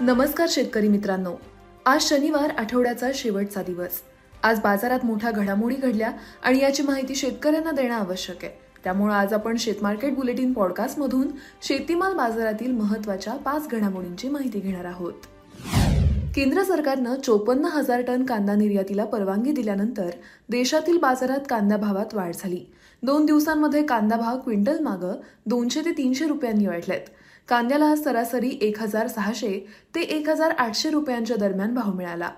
नमस्कार शेतकरी मित्रांनो. आज शनिवार आठवड्याचा शेवटचा दिवस. आज बाजारात मोठ्या घडामोडी घडल्या आणि याची माहिती शेतकऱ्यांना देणं आवश्यक आहे. त्यामुळे आज आपण शेतमार्केट बुलेटिन पॉडकास्टमधून शेतीमाल बाजारातील महत्त्वाच्या पाच घडामोडींची माहिती घेणार आहोत. केंद्र सरकारनं चोपन्न हजार टन कांदा निर्यातीला परवानगी दिल्यानंतर देशातील बाजारात कांदा भावात वाढ झाली. दोन दिवसांमध्ये कांदा भाव क्विंटल मागं दोनशे ते तीनशे रुपयांनी वाढलेत. कांद्याला सरासरी एक हजार सहाशे ते एक हजार आठशे रुपयांच्या दरम्यान भाव मिळाला.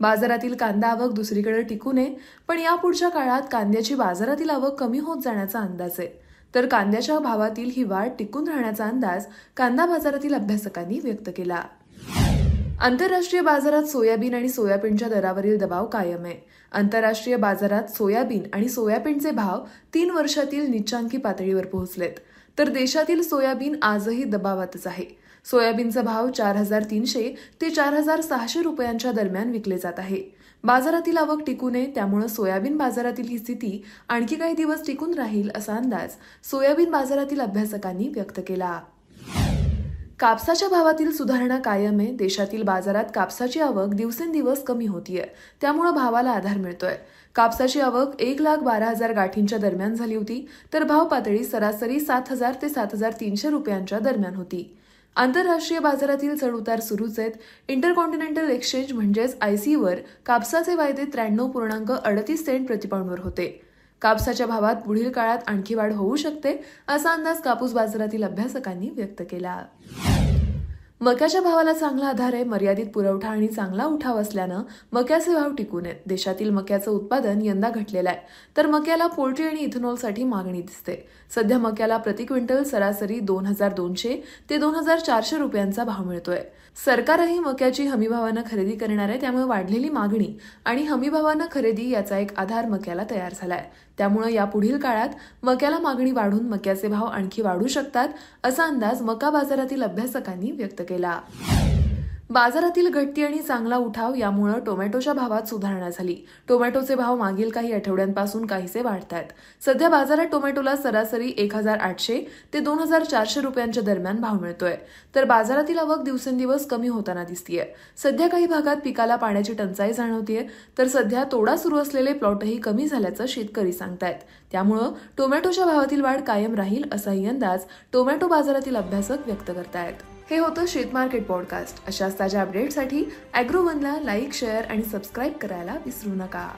बाजारातील कांदा आवक दुसरीकडे टिकू नये पण यापुढच्या काळात कांद्याची बाजारातील आवक कमी होत जाण्याचा अंदाज आहे. तर कांद्याच्या भावातील ही वाढ टिकून राहण्याचा अंदाज कांदा बाजारातील अभ्यासकांनी व्यक्त केला. आंतरराष्ट्रीय बाजारात सोयाबीन आणि सोयाबीनच्या दरावरील दबाव कायम आहे. आंतरराष्ट्रीय बाजारात सोयाबीन आणि सोयाबीनचे भाव तीन वर्षातील निच्चांकी पातळीवर पोहोचलेत. तर देशातील सोयाबीन आजही दबावातच आहे. सोयाबीनचा भाव चार हजार तीनशे ते चार हजार सहाशे रुपयांच्या दरम्यान विकले जात आहे. बाजारातील आवक टिकू नये त्यामुळे सोयाबीन बाजारातील ही स्थिती आणखी काही दिवस टिकून राहील असा अंदाज सोयाबीन बाजारातील अभ्यासकांनी व्यक्त केला. कापसाच्या भावातील सुधारणा कायम आहे देशातील बाजारात कापसाची आवक दिवसेंदिवस कमी होतीये. त्यामुळे भावाला आधार मिळतोय. कापसाची आवक एक लाख बारा हजार गाठींच्या दरम्यान झाली होती तर भाव पातळी सरासरी सात हजार ते सात हजार तीनशे रुपयांच्या दरम्यान होती. आंतरराष्ट्रीय बाजारातील चढउतार सुरूच आहेत. इंटरकॉन्टिनेंटल एक्सचेंज म्हणजेच आयसीवर कापसाचे वायदे त्र्याण्णव पूर्णांक अडतीस सेंट प्रतिपाऊंडवर होते. कापसाच्या भावात पुढील काळात आणखी वाढ होऊ शकते असा अंदाज कापूस बाजारातील अभ्यासकांनी व्यक्त केला. मक्याच्या भावाला चांगला आधार आहे मर्यादित पुरवठा आणि चांगला उठाव असल्यानं मक्याचे भाव टिकून आहेत. देशातील मक्याचं उत्पादन यंदा घटलेलं आहे. तर मक्याला पोल्ट्री आणि इथेनॉलसाठी मागणी दिसते. सध्या मक्याला प्रति क्विंटल सरासरी दोन हजार दोनशे ते दोन हजार चारशे रुपयांचा भाव मिळतोय. सरकारही मक्याची हमीभावानं खरेदी करणार आहे त्यामुळे वाढलेली मागणी आणि हमीभावानं खरेदी याचा एक आधार मक्याला तयार झालाय. त्यामुळे या पुढील काळात मक्याला मागणी वाढून मक्याचे भाव आणखी वाढू शकतात असा अंदाज मका बाजारातील अभ्यासकांनी व्यक्त केला. बाजारातील घटती आणि चांगला उठाव यामुळे टोमॅटोच्या भावात सुधारणा झाली. टोमॅटोचे भाव मागील काही आठवड्यांपासून काहीसे वाढत आहेत सध्या बाजारात टोमॅटोला सरासरी एक हजार आठशे ते दोन हजार चारशे रुपयांच्या दरम्यान भाव मिळतोय. तर बाजारातील आवक दिवसेंदिवस कमी होताना दिसतीये. सध्या काही भागात पिकाला पाण्याची टंचाई जाणवतीये. तर सध्या तोडा सुरू असलेले प्लॉटही कमी झाल्याचं शेतकरी सांगतायत. त्यामुळं टोमॅटोच्या भावातील वाढ कायम राहील असाही अंदाज टोमॅटो बाजारातील अभ्यासक व्यक्त करतायत. हे होतं शेतमार्केट पॉडकास्ट अशाच ताज्या अपडेटसाठी अॅग्रोवनला लाईक शेअर आणि सबस्क्राईब करायला विसरू नका.